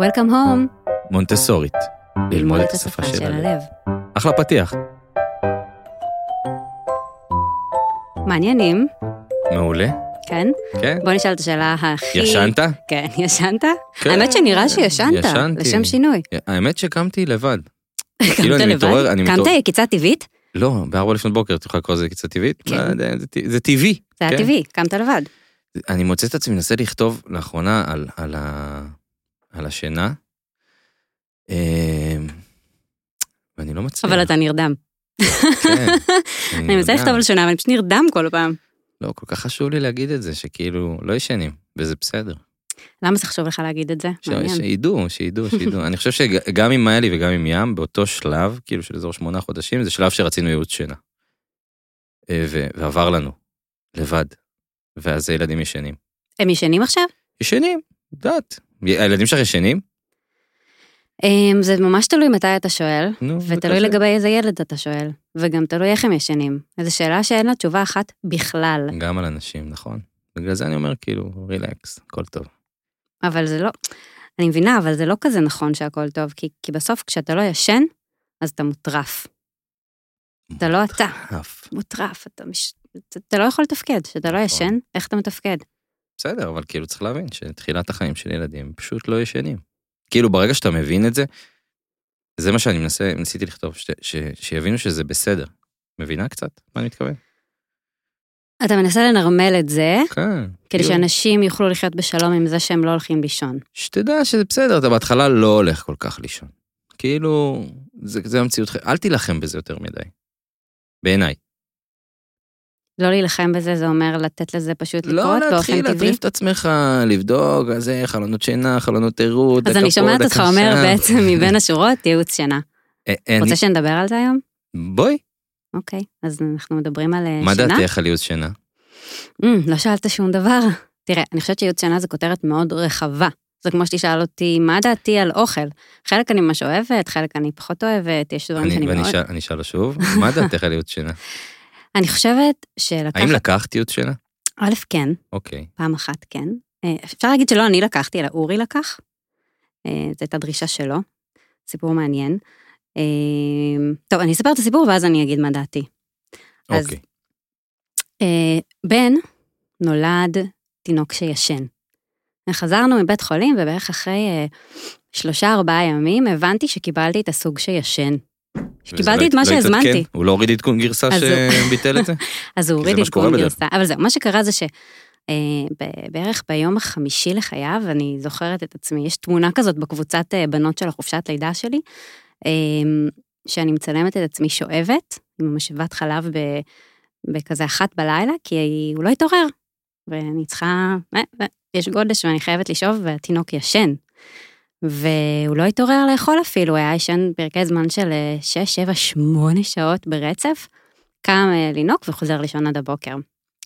Welcome home. מונטסורית. ללמוד את השפה של הלב. אחלה פתיח. מעניינים, מעולה. כן? כן. בוא נשאל את השאלה הכי... ישנת? כן, ישנת? כן. האמת שנראה שישנת, ישנתי. לשם שינוי. האמת שקמתי לבד. קמת כאילו אני? מתעורר, אני קמת מתעורר. יקיצה טבעית? לא, בארבע לפנות בוקר, את יכולה לקרוא לזה קצת טבעית? כן. לא זה טבעי. זה היה כן. טבעי, קמת לבד. אני מוצא את עצמי מנסה לכתוב לאחרונה על, על, ה, על השינה. אמ, ואני לא מצליח. אבל אתה נרדם. כן, אני מנסה. לכתוב על שינה, אבל אני פשוט נרדם כל פעם. לא, כל כך חשוב לי להגיד את זה, שכאילו, לא ישנים, וזה בסדר. למה זה חשוב לך להגיד את זה? ש- מעניין. שידעו, שידעו, שידעו. אני חושב שגם עם מאלי וגם עם ים, באותו שלב, כאילו של אזור שמונה חודשים, זה שלב שרצינו ייעוץ שינה. אה, ו- ועבר לנו, לבד. ואז הילדים ישנים. הם ישנים עכשיו? ישנים, יודעת. הילדים שלך ישנים? אמ, זה ממש תלוי מתי אתה שואל, נו, ותלוי כזה. לגבי איזה ילד אתה שואל, וגם תלוי איך הם ישנים. זו שאלה שאין לה תשובה אחת בכלל, גם על אנשים, נכון. בגלל זה אני אומר, כאילו, רילקס, הכל טוב. אבל זה לא, אני מבינה, אבל זה לא כזה נכון שהכל טוב, כי, כי בסוף כשאתה לא ישן, אז אתה מוטרף. אתה לא אתה, אף. מוטרף, אתה, מש... אתה, אתה לא יכול לתפקד, כשאתה לא נכון. ישן, איך אתה מתפקד? בסדר, אבל כאילו צריך להבין שתחילת החיים של ילדים פשוט לא ישנים. כאילו ברגע שאתה מבין את זה, זה מה שאני מנסה, ניסיתי לכתוב, ש, ש, שיבינו שזה בסדר. מבינה קצת מה אני מתכוון? אתה מנסה לנרמל את זה, כן. כדי כאילו, שאנשים יוכלו לחיות בשלום עם זה שהם לא הולכים לישון. שתדע שזה בסדר, אתה בהתחלה לא הולך כל כך לישון. כאילו, זה, זה המציאות, אל תילחם בזה יותר מדי. בעיניי. לא להילחם בזה, זה אומר לתת לזה פשוט לא לקרות באופן להתחיל טבעי. להטריף את עצמך, לבדוק, זה, חלונות שינה, חלונות עירות, אז אני שומעת אותך אומר. בעצם מבין השורות, ייעוץ שינה. אה, אני- רוצה שנדבר על זה היום? בואי, אוקיי, אז אנחנו מדברים על אה, מה שינה. דעתך על ייעוץ שינה? אמ, לא שאלת שום דבר. תראה, אני חושבת שייעוץ שינה זה כותרת מאוד רחבה. זה כמו שתשאל אותי, מה דעתי על אוכל? חלק אני ממש אוהבת, חלק אני פחות אוהבת, יש דברים אני- שאני ואני מאוד... אשאל- אני אשאל שוב, מה דעתך על ייעוץ שינה? אני חושבת שלקחת... האם לקחת ייעוץ שינה? א', כן, אוקיי. פעם אחת כן. אה, אפשר להגיד שלא אני לקחתי, אלא אורי לקח. אה, זו הייתה דרישה שלו. סיפור מעניין. אה, טוב, אני אספר את הסיפור ואז אני אגיד מה דעתי. אוקיי. בן נולד תינוק שישן. חזרנו מבית חולים, ובערך אחרי שלושה ארבעה ימים הבנתי שקיבלתי את הסוג שישן. שקיבלתי וזה את לא- מה לא? שהזמנתי. הוא לא הוריד עדכון גרסה שביטל את זה? אז הוא הוריד עדכון גרסה. אבל זהו, מה שקרה זה שבערך ביום החמישי לחייו, אני זוכרת את עצמי, יש תמונה כזאת בקבוצת אה, בנות של החופשת לידה שלי, אה, שאני מצלמת את עצמי שואבת, עם משאבת חלב ב- בכזה אחת בלילה, כי הוא לא התעורר. ואני צריכה, אה, אה, יש גודש ואני חייבת לשאוב, והתינוק ישן. והוא לא התעורר לאכול אפילו, הוא היה ישן פרקי זמן של 6, 7, 8 שעות ברצף. קם אה, לינוק וחוזר לישון עד הבוקר.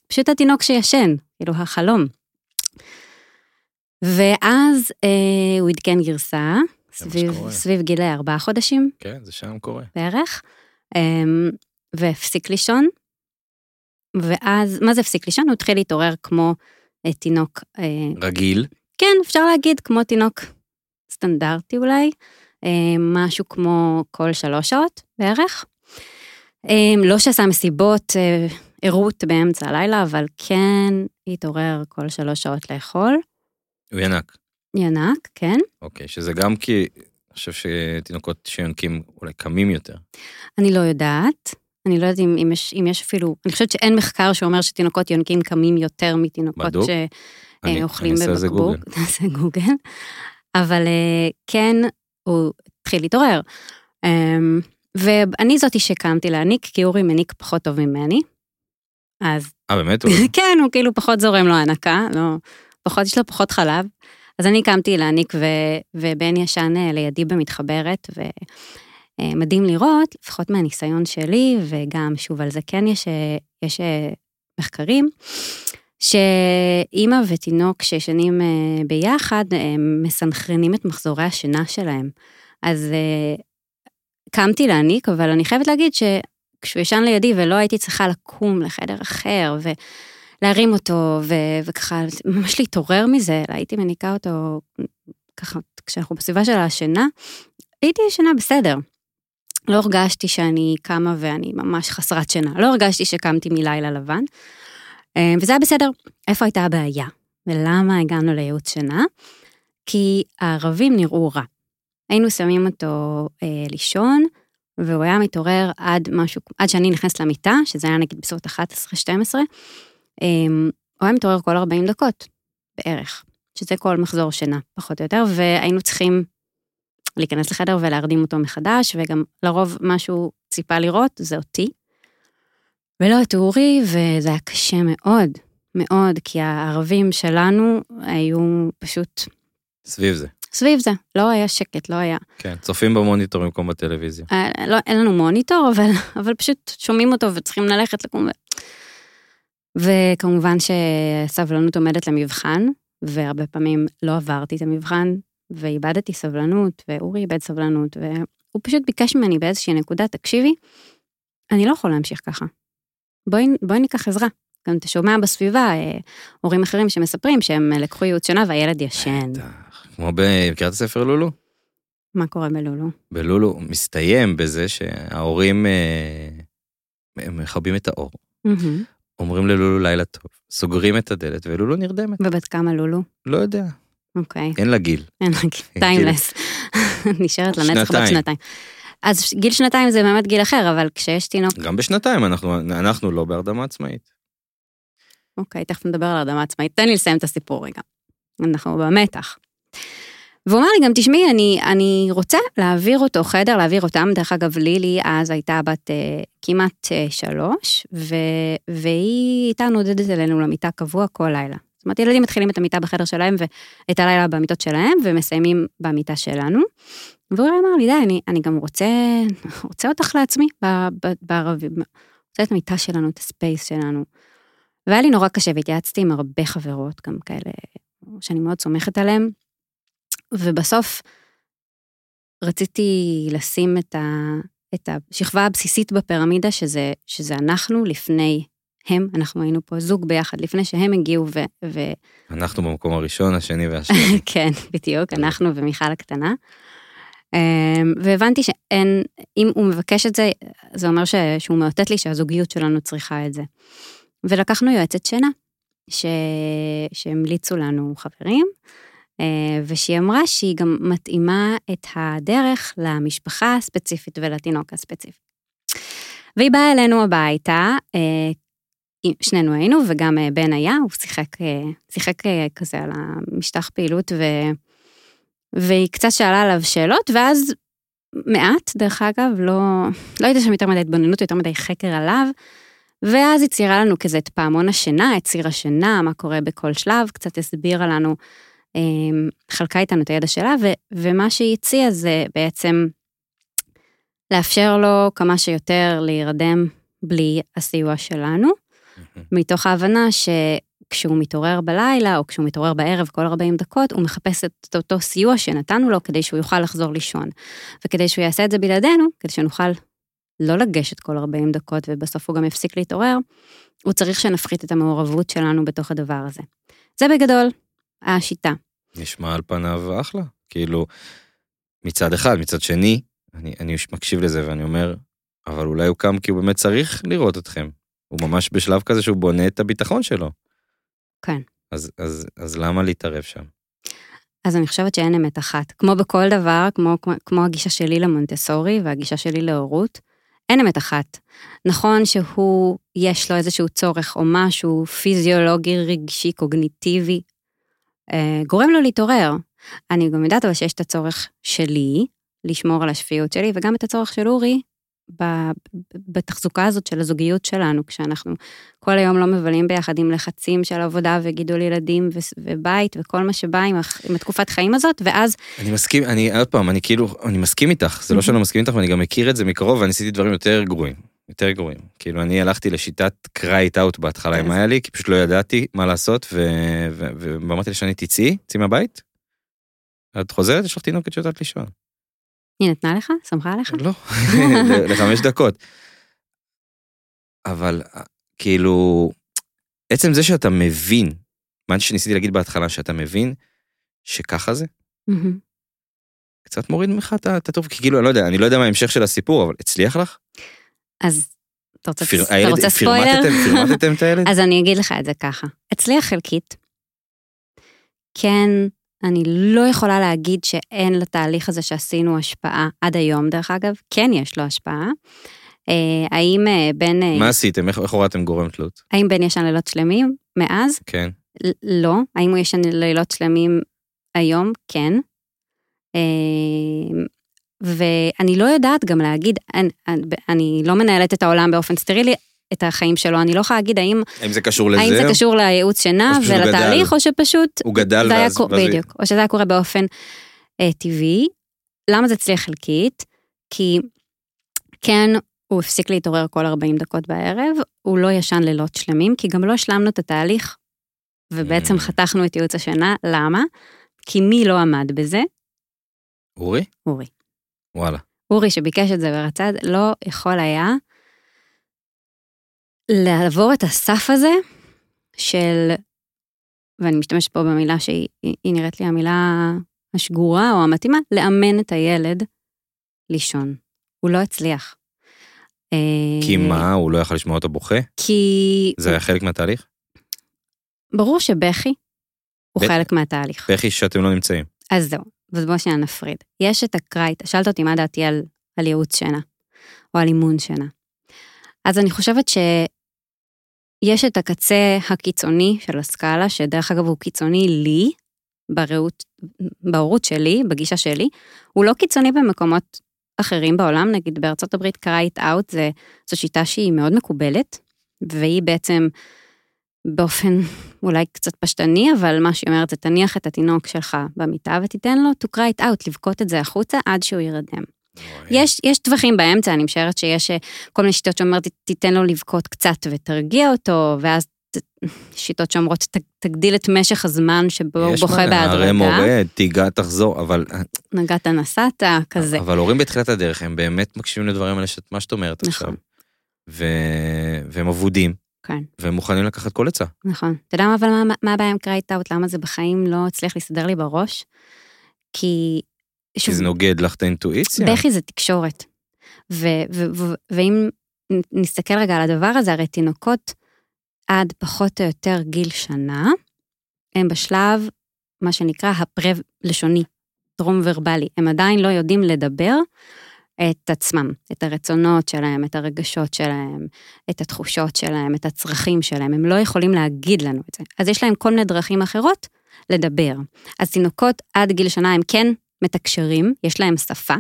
פשוט התינוק שישן, כאילו החלום. ואז אה, הוא עדכן גרסה, סביב. סביב גילי ארבעה חודשים כן, זה שם קורה. בערך, אה, והפסיק לישון. ואז, מה זה הפסיק לישון? הוא התחיל להתעורר כמו אה, תינוק, אה, רגיל, כן, אפשר להגיד כמו תינוק סטנדרטי אולי, אה, משהו כמו כל שלוש שעות בערך. אה, לא שעשה מסיבות אה, ערות באמצע הלילה, אבל כן התעורר כל שלוש שעות לאכול. הוא ינק. ינק, כן. אוקיי, שזה גם כי, אני חושב שתינוקות שיונקים אולי קמים יותר. אני לא יודעת. אני לא יודעת אם, אם, יש, אם יש אפילו, אני חושבת שאין מחקר שאומר שתינוקות יונקים קמים יותר מתינוקות בדוק? אני- שאוכלים אני אעשה זה בבקבוק. גוגל. אבל אה, כן, הוא התחיל להתעורר. אמ, ואני זאתי שקמתי להניק, כי אורי מניק פחות טוב ממני. אז אה, באמת? כן, הוא כאילו פחות זורם לו הנקה, לא, פחות, יש לו פחות חלב. אז אני קמתי להניק, ו, ובן ישן אה, לידי במתחברת, ומדהים לראות, לפחות מהניסיון שלי, וגם, שוב, על זה כן יש, אה, יש אה, מחקרים, שאימא ותינוק שישנים אה, ביחד, אה, מסנכרנים את מחזורי השינה שלהם. אז אה, קמתי להניק, אבל אני חייבת להגיד ש... כשהוא ישן לידי ולא הייתי צריכה לקום לחדר אחר ולהרים אותו ו- וככה ממש להתעורר מזה, הייתי מניקה אותו ככה, כשאנחנו בסביבה של השינה, הייתי ישנה בסדר. לא הרגשתי שאני קמה ואני ממש חסרת שינה, לא הרגשתי שקמתי מלילה לבן, וזה היה בסדר. איפה הייתה הבעיה? ולמה הגענו לייעוץ שינה? כי הערבים נראו רע. היינו שמים אותו אה, לישון, והוא היה מתעורר עד משהו, עד שאני נכנסת למיטה, שזה היה נגיד בסביבות 11-12, אה, הוא היה מתעורר כל 40 דקות, בערך, שזה כל מחזור שינה, פחות או יותר, והיינו צריכים להיכנס לחדר ולהרדים אותו מחדש, וגם לרוב מה שהוא ציפה לראות זה אותי, ולא את אורי, וזה היה קשה מאוד, מאוד, כי הערבים שלנו היו פשוט... סביב זה. סביב זה, לא היה שקט, לא היה. כן, צופים במוניטור במקום בטלוויזיה. אה, לא, אין לנו מוניטור, אבל, אבל פשוט שומעים אותו וצריכים ללכת לקום. וכמובן שסבלנות עומדת למבחן, והרבה פעמים לא עברתי את המבחן, ואיבדתי סבלנות, ואורי איבד סבלנות, והוא פשוט ביקש ממני באיזושהי נקודה, תקשיבי, אני לא יכול להמשיך ככה. בואי, בואי ניקח עזרה. גם אתה שומע בסביבה אה, הורים אחרים שמספרים שהם אה, לקחו ייעוץ שינה והילד ישן. כמו בקריאת הספר לולו. מה קורה בלולו? בלולו מסתיים בזה שההורים אה, מכבים את האור, אומרים ללולו לילה טוב, סוגרים את הדלת ולולו נרדמת. ובת כמה לולו? לא יודע. אוקיי. אין לה גיל. אין לה גיל, טיימלס. נשארת לנצח בת שנתיים. אז גיל שנתיים זה באמת גיל אחר, אבל כשיש תינוק... גם בשנתיים, אנחנו, אנחנו לא בהרדמה עצמאית. אוקיי, תכף נדבר על הרדמה עצמאית. תן לי לסיים את הסיפור רגע. אנחנו במתח. והוא אמר לי גם, תשמעי, אני, אני רוצה להעביר אותו חדר, להעביר אותם. דרך אגב, לילי אז הייתה בת אה, כמעט אה, שלוש, ו, והיא הייתה נודדת אלינו למיטה קבוע כל לילה. זאת אומרת, ילדים מתחילים את המיטה בחדר שלהם ואת הלילה במיטות שלהם, ומסיימים במיטה שלנו. והוא אמר לי, די, אני, אני גם רוצה, רוצה אותך לעצמי בערבים, רוצה את המיטה שלנו, את הספייס שלנו. והיה לי נורא קשה, והתייעצתי עם הרבה חברות, גם כאלה שאני מאוד סומכת עליהן, ובסוף רציתי לשים את, ה, את השכבה הבסיסית בפירמידה, שזה, שזה אנחנו לפני הם, אנחנו היינו פה זוג ביחד לפני שהם הגיעו ו... ו... אנחנו במקום הראשון, השני והשני. כן, בדיוק, אנחנו ומיכל הקטנה. אמ, והבנתי שאין, אם הוא מבקש את זה, זה אומר ש, שהוא מאותת לי שהזוגיות שלנו צריכה את זה. ולקחנו יועצת שינה, ש... שהמליצו לנו חברים, אה, ושהיא אמרה שהיא גם מתאימה את הדרך למשפחה הספציפית ולתינוק הספציפי. והיא באה אלינו הביתה, אה, שנינו היינו, וגם אה, בן היה, הוא שיחק, שיחק כזה על המשטח פעילות, ו... והיא קצת שאלה עליו שאלות, ואז מעט, דרך אגב, לא, לא הייתה שם יותר מדי התבוננות, יותר מדי חקר עליו, ואז היא ציירה לנו כזה את פעמון השינה, את ציר השינה, מה קורה בכל שלב, קצת הסבירה לנו, אמ, חלקה איתנו את הידע שלה, ו, ומה שהיא הציעה זה בעצם לאפשר לו כמה שיותר להירדם בלי הסיוע שלנו, מתוך ההבנה שכשהוא מתעורר בלילה, או כשהוא מתעורר בערב כל 40 דקות, הוא מחפש את אותו סיוע שנתנו לו כדי שהוא יוכל לחזור לישון. וכדי שהוא יעשה את זה בלעדינו, כדי שנוכל לא לגשת כל 40 דקות ובסוף הוא גם יפסיק להתעורר, הוא צריך שנפחית את המעורבות שלנו בתוך הדבר הזה. זה בגדול השיטה. נשמע על פניו אחלה, כאילו, מצד אחד, מצד שני, אני, אני מקשיב לזה ואני אומר, אבל אולי הוא קם כי הוא באמת צריך לראות אתכם. הוא ממש בשלב כזה שהוא בונה את הביטחון שלו. כן. אז, אז, אז למה להתערב שם? אז אני חושבת שאין אמת אחת. כמו בכל דבר, כמו, כמו, כמו הגישה שלי למונטסורי והגישה שלי להורות, אין אמת אחת. נכון שהוא, יש לו איזשהו צורך או משהו פיזיולוגי, רגשי, קוגניטיבי, אה, גורם לו להתעורר. אני גם יודעת אבל שיש את הצורך שלי לשמור על השפיות שלי, וגם את הצורך של אורי בתחזוקה הזאת של הזוגיות שלנו, כשאנחנו כל היום לא מבלים ביחד עם לחצים של עבודה וגידול ילדים ובית וכל מה שבא עם, עם התקופת חיים הזאת, ואז... אני מסכים, אני עוד פעם, אני כאילו, אני מסכים איתך, זה לא שאני לא מסכים איתך, ואני גם מכיר את זה מקרוב, ואני עשיתי דברים יותר גרועים, יותר גרועים. כאילו, אני הלכתי לשיטת cry it out בהתחלה, אם היה לי, כי פשוט לא ידעתי מה לעשות, ואמרתי לשני, תצאי, צאי מהבית, את חוזרת, יש לך תינוקת שיודעת לישון. היא נתנה לך? שמחה עליך? לא, לחמש דקות. אבל כאילו, עצם זה שאתה מבין, מה שניסיתי להגיד בהתחלה, שאתה מבין שככה זה. קצת מוריד ממך את הטוב, כי כאילו, אני לא יודע, אני לא יודע מה ההמשך של הסיפור, אבל הצליח לך? אז אתה רוצה, פיר- אתה הילד- רוצה ספוילר? פרמטתם- פרמטתם את הילד? אז אני אגיד לך את זה ככה. הצליח חלקית. כן, אני לא יכולה להגיד שאין לתהליך הזה שעשינו השפעה עד היום, דרך אגב, כן יש לו השפעה. אה, האם אה, בין, אה, מה עשיתם? איך הורדתם גורם תלות? האם בן ישן לילות שלמים מאז? כן. לא. האם הוא ישן לילות שלמים היום? כן. ואני לא יודעת גם להגיד, אני, אני לא מנהלת את העולם באופן סטרילי, את החיים שלו, אני לא יכולה להגיד האם, האם זה קשור לזה? האם זה קשור לייעוץ שינה או ולתהליך. או שפשוט הוא גדל ואז... קורה, ואז- בדיוק, או שזה היה קורה באופן אה, טבעי. למה זה הצליח חלקית? כי כן, הוא הפסיק להתעורר כל 40 דקות בערב, הוא לא ישן לילות שלמים, כי גם לא השלמנו את התהליך, ובעצם Mm. חתכנו את ייעוץ השינה. למה? כי מי לא עמד בזה? אורי? אורי. וואלה. אורי שביקש את זה ורצה, לא יכול היה לעבור את הסף הזה של, ואני משתמשת פה במילה שהיא היא נראית לי המילה השגורה או המתאימה, לאמן את הילד לישון. הוא לא הצליח. אה, כי מה, הוא לא יכל לשמוע אותו בוכה? כי זה היה חלק מהתהליך? ברור שבכי הוא בטח. חלק מהתהליך. בכי שאתם לא נמצאים. אז זהו, אז בוא שניה נפריד. יש את ה cry it, שאלת אותי מה דעתי על, על ייעוץ שינה, או על אימון שינה. אז אני חושבת שיש את הקצה הקיצוני של הסקאלה, שדרך אגב הוא קיצוני לי, בראות, בהורות שלי, בגישה שלי, הוא לא קיצוני במקומות אחרים בעולם, נגיד בארצות הברית cry it out זו שיטה שהיא מאוד מקובלת, והיא בעצם באופן אולי קצת פשטני, אבל מה שהיא אומרת זה תניח את התינוק שלך במיטה ותיתן לו to cry it out, לבכות את זה החוצה עד שהוא יירדם. יש, יש טווחים באמצע, אני משערת שיש אה, כל מיני שיטות שאומרת, תיתן לו לבכות קצת ותרגיע אותו, ואז שיטות שאומרות, ת, תגדיל את משך הזמן שבו הוא יש בוכה מלא, הרי בהדרגה. מורה, תיגע, תחזור, אבל... נגעת נסעת, כזה. אבל הורים בתחילת הדרך, הם באמת מקשיבים לדברים האלה, מה שאת אומרת נכון. עכשיו. ו... והם אבודים, כן, והם מוכנים לקחת כל עצה. נכון. אתה יודע מה, אבל מה, מה הבעיה עם קרייט אאוט? למה זה בחיים לא הצליח להסתדר לי בראש? כי... כי זה נוגד לך את האינטואיציה. בכי זה תקשורת. ואם נסתכל רגע על הדבר הזה, הרי תינוקות עד פחות או יותר גיל שנה, הם בשלב, מה שנקרא, הפרה-לשוני, טרום-ורבלי. הם עדיין לא יודעים לדבר את עצמם, את הרצונות שלהם, את הרגשות שלהם, את התחושות שלהם, את הצרכים שלהם. הם לא יכולים להגיד לנו את זה. אז יש להם כל מיני דרכים אחרות לדבר. אז תינוקות עד גיל שנה הם כן מתקשרים, יש להם שפה,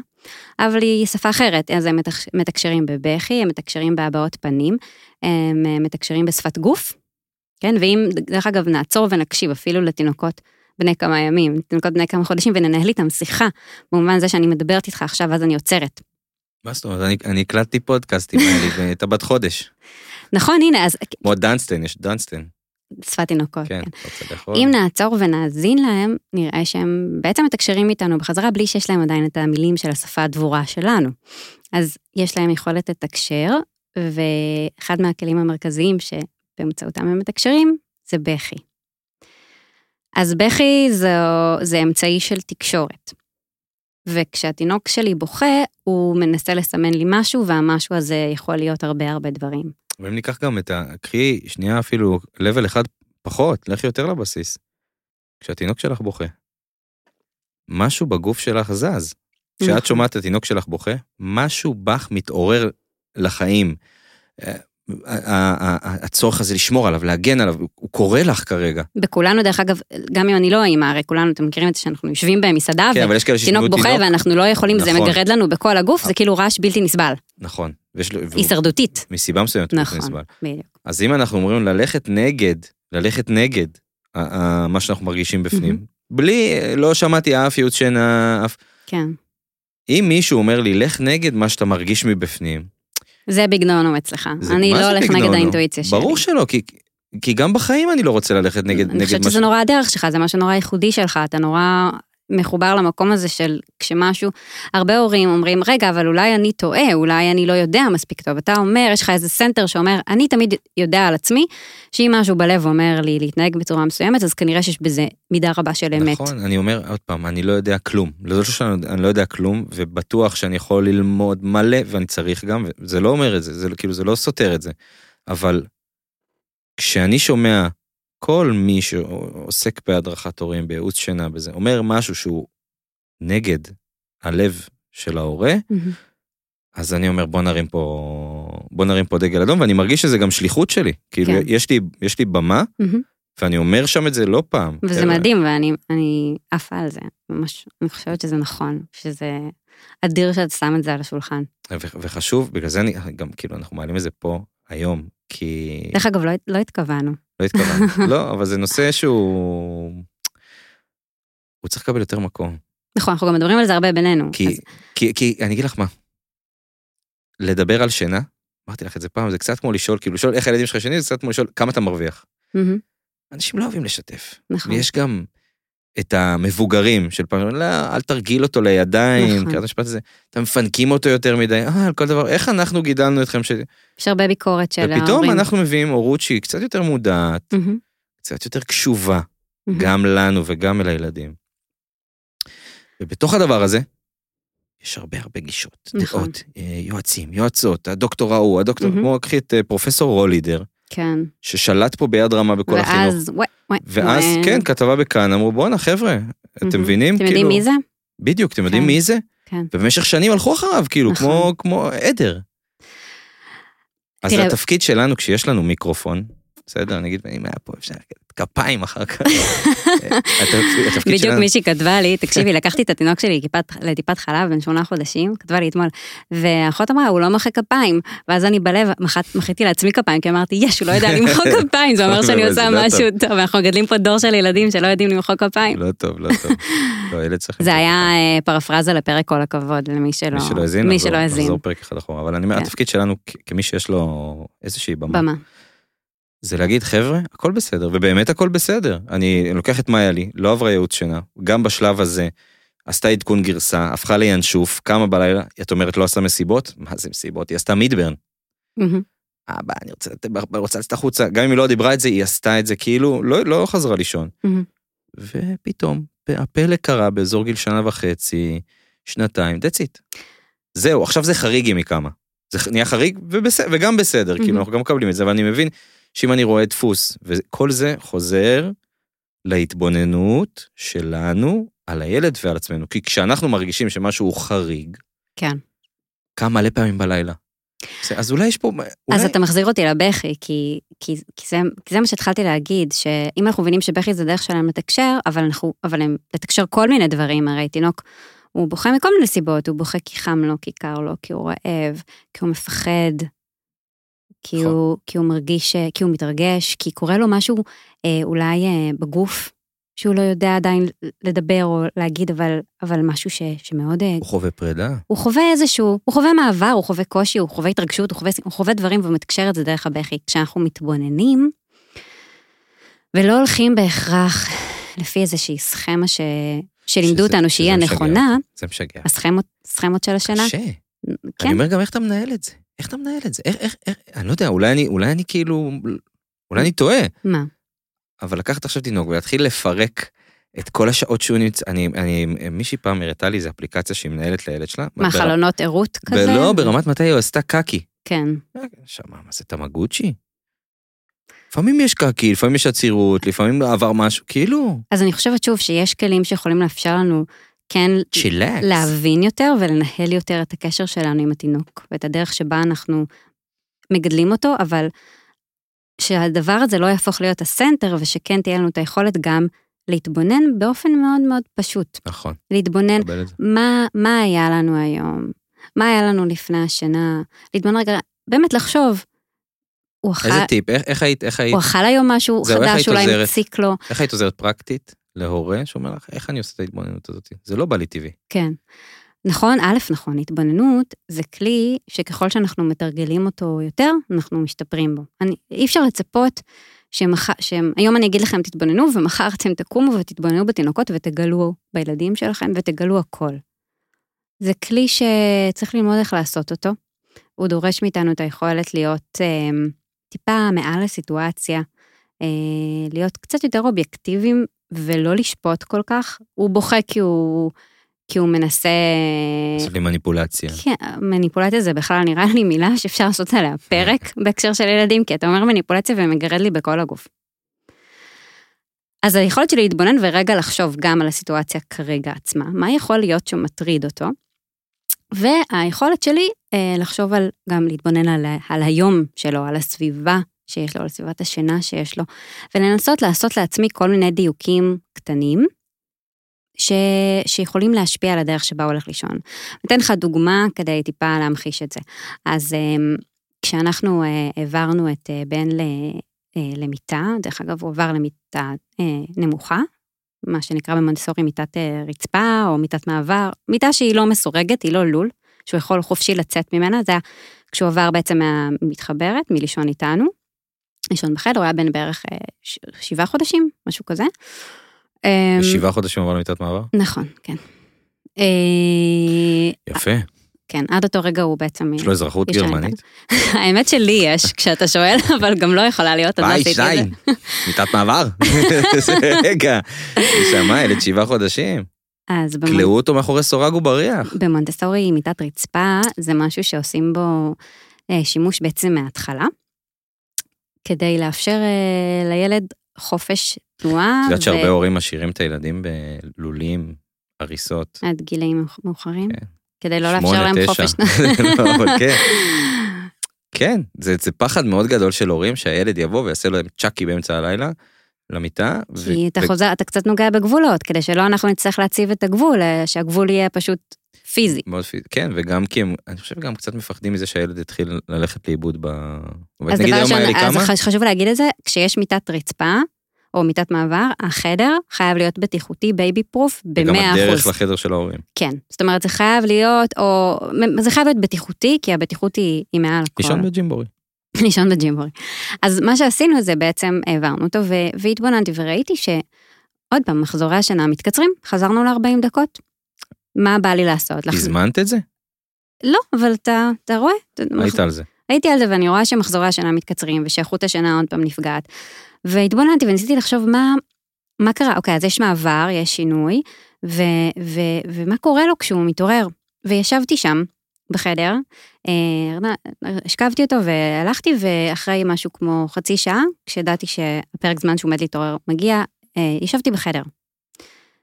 אבל היא שפה אחרת, אז הם מתקש- מתקשרים בבכי, הם מתקשרים בהבעות פנים, הם אה, מתקשרים בשפת גוף, כן? ואם, דרך אגב, נעצור ונקשיב אפילו לתינוקות בני כמה ימים, תינוקות בני כמה חודשים, וננהל איתם שיחה, במובן זה שאני מדברת איתך עכשיו, אז אני עוצרת. מה זאת אומרת? אני- אני הקלטתי פודקאסטים האלה, והייתה בת חודש. נכון, הנה, אז כמו Dunstan, יש Dunstan. שפת תינוקות, כן, כן. רוצה לאכול. אם נעצור ונאזין להם, נראה שהם בעצם מתקשרים איתנו בחזרה בלי שיש להם עדיין את המילים של השפה הדבורה שלנו. אז יש להם יכולת לתקשר, ואחד מהכלים המרכזיים שבאמצעותם הם מתקשרים, זה בכי. אז בכי זו, זה אמצעי של תקשורת. וכשהתינוק שלי בוכה, הוא מנסה לסמן לי משהו, והמשהו הזה יכול להיות הרבה הרבה דברים. ואם ניקח גם את ה... קחי שנייה אפילו level אחד פחות, לכי יותר לבסיס. כשהתינוק שלך בוכה, משהו בגוף שלך זז. כשאת נכון. שומעת את התינוק שלך בוכה, משהו בך מתעורר לחיים. אה, ה- ה- ה- הצורך הזה לשמור עליו, להגן עליו, הוא- קורא לך כרגע. בכולנו, דרך אגב, גם אם אני לא אימא, הרי כולנו, אתם מכירים את זה שאנחנו יושבים במסעדה, כן, ותינוק בוכה תינוק. ואנחנו לא יכולים, זה נכון. מגרד לנו בכל הגוף, זה כאילו רעש בלתי נסבל, נכון. ויש לו- הישרדותית. מסיבה מסוימת נכון, נסבל. בדיוק. אז אם אנחנו אומרים ללכת נגד, ללכת נגד מה שאנחנו מרגישים בפנים, בלי, לא שמעתי אף ייעוץ שינה, אף... כן. אם מישהו אומר לי, לך נגד מה שאתה מרגיש מבפנים, זה big no no אצלך. אני לא הולך נגד big no no? האינטואיציה שלי. ברור שלא, כי, כי גם בחיים אני לא רוצה ללכת נגד, אני נגד חושבת מה שזה נורא הדרך שלך, זה משהו נורא ייחודי שלך, אתה נורא מחובר למקום הזה של כשמשהו, הרבה הורים אומרים, רגע, אבל אולי אני טועה, אולי אני לא יודע מספיק טוב. אתה אומר, יש לך איזה center שאומר, אני תמיד יודע על עצמי, שאם משהו בלב אומר לי להתנהג בצורה מסוימת, אז כנראה שיש בזה מידה רבה של אמת. נכון, אני אומר עוד פעם, אני לא יודע כלום. לא שאני אני לא יודע כלום, ובטוח שאני יכול ללמוד מלא, ואני צריך גם, זה לא אומר את זה, זה כאילו, זה לא סותר את זה. אבל כשאני שומע כל מי שעוסק בהדרכת הורים, בייעוץ שינה, בזה, אומר משהו שהוא נגד הלב של ההורה, mm-hmm. אז אני אומר, בוא נרים פה, בוא נרים פה דגל אדום, ואני מרגיש שזה גם שליחות שלי. כאילו, כן. יש לי, יש לי במה, mm-hmm. ואני אומר שם את זה לא פעם. וזה כן. מדהים, ואני עפה על זה. ממש, אני חושבת שזה נכון, שזה אדיר שאתה שם את זה על השולחן. וחשוב, בגלל זה אני, גם כאילו, אנחנו מעלים את זה פה היום, כי... דרך אגב, לא, לא התכוונו. לא התכוונו. לא, אבל זה נושא שהוא... הוא צריך לקבל יותר מקום. נכון, אנחנו גם מדברים על זה הרבה בינינו. כי, אז... כי, כי אני אגיד לך מה, לדבר על שינה, אמרתי לך את זה פעם, זה קצת כמו לשאול, כאילו לשאול איך הילדים שלך ישנים, זה קצת כמו לשאול כמה אתה מרוויח. Mm-hmm. אנשים לא אוהבים לשתף. נכון. ויש גם את המבוגרים של פעם, לא, אל תרגיל אותו לידיים, נכון. קראת המשפט הזה, אתם מפנקים אותו יותר מדי, אה, על כל דבר, איך אנחנו גידלנו אתכם ש... יש הרבה ביקורת של ההורים. ופתאום אנחנו מביאים הורות שהיא קצת יותר מודעת, mm-hmm. קצת יותר קשובה, mm-hmm. גם לנו וגם אל הילדים. ובתוך הדבר הזה, יש הרבה הרבה גישות, נכון. דעות, אה, יועצים, יועצות, הדוקטור ההוא, הדוקטור, mm-hmm. כמו קחי את אה, פרופסור רולידר, כן. ששלט פה ביד רמה בכל ואז, החינוך. ואז, ואז, וואי. כן, כתבה בכאן, אמרו, בואנה, חבר'ה, אתם. מבינים? אתם יודעים כאילו... מי זה? בדיוק, אתם יודעים כן. מי זה? כן. ובמשך שנים הלכו אחריו, כאילו, נכון. כמו, כמו עדר. אז תראה... התפקיד שלנו, כשיש לנו מיקרופון, בסדר, נגיד, אם היה פה אפשר כפיים אחר כך. בדיוק מישהי כתבה לי, תקשיבי, לקחתי את התינוק שלי לטיפת חלב בן שמונה חודשים, כתבה לי אתמול, והאחות אמרה, הוא לא מוחא כפיים, ואז אני בלב מחיתי לעצמי כפיים, כי אמרתי, יש, הוא לא יודע למחוא כפיים, זה אומר שאני עושה לא משהו טוב, ואנחנו מגדלים פה דור של ילדים שלא יודעים למחוא כפיים. לא טוב, לא טוב. לא. זה היה אה, פרפרזה לפרק כל הכבוד, למי שלא... מי שלא האזין. נחזור פרק אחד אחורה, אבל אני אומר, כן. התפקיד שלנו, כמי שיש לו איזושהי במה. זה להגיד, חבר'ה, הכל בסדר, ובאמת הכל בסדר. אני לוקח את מה היה לי, לא עברה ייעוץ שינה, גם בשלב הזה, עשתה עדכון גרסה, הפכה לינשוף, קמה בלילה, את אומרת לא עשה מסיבות? מה זה מסיבות? היא עשתה מידברן. אבא, אני רוצה, רוצה לצאת החוצה, גם אם היא לא דיברה את זה, היא עשתה את זה כאילו, לא, לא חזרה לישון. ופתאום, הפלא קרה באזור גיל שנה וחצי, שנתיים, that's it. זהו, עכשיו זה חריג אם היא קמה. זה נהיה חריג ובסדר, וגם בסדר, כאילו אנחנו גם מקבלים את זה, אבל אני מבין שאם אני רואה דפוס, וכל זה חוזר להתבוננות שלנו על הילד ועל עצמנו. כי כשאנחנו מרגישים שמשהו הוא חריג, כן. קם מלא פעמים בלילה. אז אולי יש פה... אולי... אז אתה מחזיר אותי לבכי, כי, כי, כי, זה, כי זה מה שהתחלתי להגיד, שאם אנחנו מבינים שבכי זה דרך שלהם לתקשר, אבל, אנחנו, אבל הם לתקשר כל מיני דברים, הרי תינוק, הוא בוכה מכל מיני סיבות, הוא בוכה כי חם לו, כי קר לו, כי הוא רעב, כי הוא מפחד, כי, נכון. הוא, כי הוא מרגיש, כי הוא מתרגש, כי קורה לו משהו אה, אולי אה, בגוף, שהוא לא יודע עדיין לדבר או להגיד, אבל, אבל משהו ש, שמאוד... אה, הוא חווה פרידה. הוא חווה איזשהו, הוא חווה מעבר, הוא חווה קושי, הוא חווה התרגשות, הוא חווה, הוא חווה דברים והוא מתקשר את זה דרך הבכי. כשאנחנו מתבוננים, ולא הולכים בהכרח לפי איזושהי סכמה ש, שלימדו אותנו שהיא הנכונה, זה משגע. הסכמות, הסכמות של השינה. קשה. כן. אני אומר גם איך אתה מנהל את זה. איך אתה מנהל את זה? איך, איך, איך, אני לא יודע, אולי אני, אולי אני כאילו, אולי אני טועה. מה? אבל לקחת עכשיו תינוק ולהתחיל לפרק את כל השעות שהוא נמצא, אני, אני, מישהי פעם הראתה לי איזה אפליקציה שהיא מנהלת לילד שלה. מה, בר... חלונות ערות כזה? לא, ברמת מתי היא עשתה קקי. כן. שמע, מה זה תמגוצ'י? לפעמים יש קקי, לפעמים יש עצירות, לפעמים עבר משהו, כאילו... אז אני חושבת שוב שיש כלים שיכולים לאפשר לנו כן צ'ילקס. להבין יותר ולנהל יותר את הקשר שלנו עם התינוק, ואת הדרך שבה אנחנו מגדלים אותו, אבל שהדבר הזה לא יהפוך להיות הסנטר, ושכן תהיה לנו את היכולת גם להתבונן באופן מאוד מאוד פשוט. נכון. להתבונן מה, מה היה לנו היום, מה היה לנו לפני השינה, להתבונן רגע, באמת לחשוב. הוא אכל... איזה טיפ? איך, איך היית, איך היית... הוא אכל היום משהו חדש, אולי מציק לו. איך היית עוזרת פרקטית? להורה שאומר לך, איך אני עושה את ההתבוננות הזאת? זה לא בא לי טבעי. כן. נכון, א', נכון, התבוננות זה כלי שככל שאנחנו מתרגלים אותו יותר, אנחנו משתפרים בו. אני, אי אפשר לצפות שמח, שהיום אני אגיד לכם תתבוננו, ומחר אתם תקומו ותתבוננו בתינוקות ותגלו בילדים שלכם ותגלו הכל. זה כלי שצריך ללמוד איך לעשות אותו. הוא דורש מאיתנו את היכולת להיות אה, טיפה מעל הסיטואציה, אה, להיות קצת יותר אובייקטיביים ולא לשפוט כל כך. הוא בוכה כי הוא... כי הוא מנסה... לעשות לי מניפולציה. כן, מניפולציה זה בכלל נראה לי מילה שאפשר לעשות עליה פרק בהקשר של ילדים, כי אתה אומר מניפולציה ומגרד לי בכל הגוף. אז היכולת שלי להתבונן ורגע לחשוב גם על הסיטואציה כרגע עצמה, מה יכול להיות שמטריד אותו, והיכולת שלי אה, לחשוב על, גם להתבונן על, על היום שלו, על הסביבה שיש לו, על סביבת השינה שיש לו, ולנסות לעשות לעצמי כל מיני דיוקים קטנים, ש... שיכולים להשפיע על הדרך שבה הוא הולך לישון. אתן לך דוגמה כדי טיפה להמחיש את זה. אז אמ, כשאנחנו אה, העברנו את אה, בן אה, למיטה, דרך אגב הוא עבר למיטה נמוכה, מה שנקרא במונטסורי מיטת רצפה או מיטת מעבר, מיטה שהיא לא מסורגת, היא לא לול, שהוא יכול חופשי לצאת ממנה, זה היה כשהוא עבר בעצם מהמתחברת, מלישון איתנו, לישון בחדר, הוא היה בן בערך שבעה חודשים, משהו כזה. אמ, שבעה חודשים עבר למיטת מעבר? נכון, כן. אה, יפה. כן, עד אותו רגע הוא בעצם... יש לו אזרחות גרמנית? האמת שלי יש, כשאתה שואל, אבל גם לא יכולה להיות, אז עשיתי את זה. ביי, שי, מיטת מעבר. רגע, נשמה, ילד שבעה חודשים. אז במונ... כלאו אותו מאחורי סורג ובריח. במונטסורי מיטת רצפה זה משהו שעושים בו אה, שימוש בעצם מההתחלה, כדי לאפשר אה, לילד חופש תנועה. את יודעת שהרבה הורים משאירים את הילדים בלולים, הריסות. עד גילאים מאוחרים? כן. כדי לא לאפשר להם חופש תנועה. לא, כן. כן, זה, זה פחד מאוד גדול של הורים שהילד יבוא ויעשה להם Chucky באמצע הלילה למיטה. כי ו... אתה חוזר, אתה קצת נוגע בגבולות, כדי שלא אנחנו נצטרך להציב את הגבול, אה, שהגבול יהיה פשוט פיזי. מאוד פיזי, כן, וגם כי הם, אני חושב גם קצת מפחדים מזה שהילד יתחיל ללכת לאיבוד ב... אז דבר ראשון, אז חשוב להגיד את זה, כשיש מיטת רצפה, או מיטת מעבר, החדר חייב להיות בטיחותי, baby proof, ב-100%. וגם הדרך לחדר של ההורים. כן, זאת אומרת, זה חייב להיות, או... זה חייב להיות בטיחותי, כי הבטיחות היא, היא מעל הכל. לישון בג'ימבורי. לישון בג'ימבורי. אז מה שעשינו זה בעצם העברנו אותו, והתבוננתי וראיתי שעוד פעם, מחזורי השינה מתקצרים, חזרנו ל-40 דקות. מה בא לי לעשות? הזמנת את זה? לא, אבל אתה, אתה רואה? היית על זה. הייתי על זה ואני רואה שמחזורי השינה מתקצרים ושאיכות השינה עוד פעם נפגעת. והתבוננתי וניסיתי לחשוב מה, מה קרה, אוקיי, אז יש מעבר, יש שינוי, ו, ו, ומה קורה לו כשהוא מתעורר. וישבתי שם, בחדר, אה, השכבתי אותו והלכתי, ואחרי משהו כמו חצי שעה, כשידעתי שהפרק זמן שהוא עומד להתעורר מגיע, אה, ישבתי בחדר.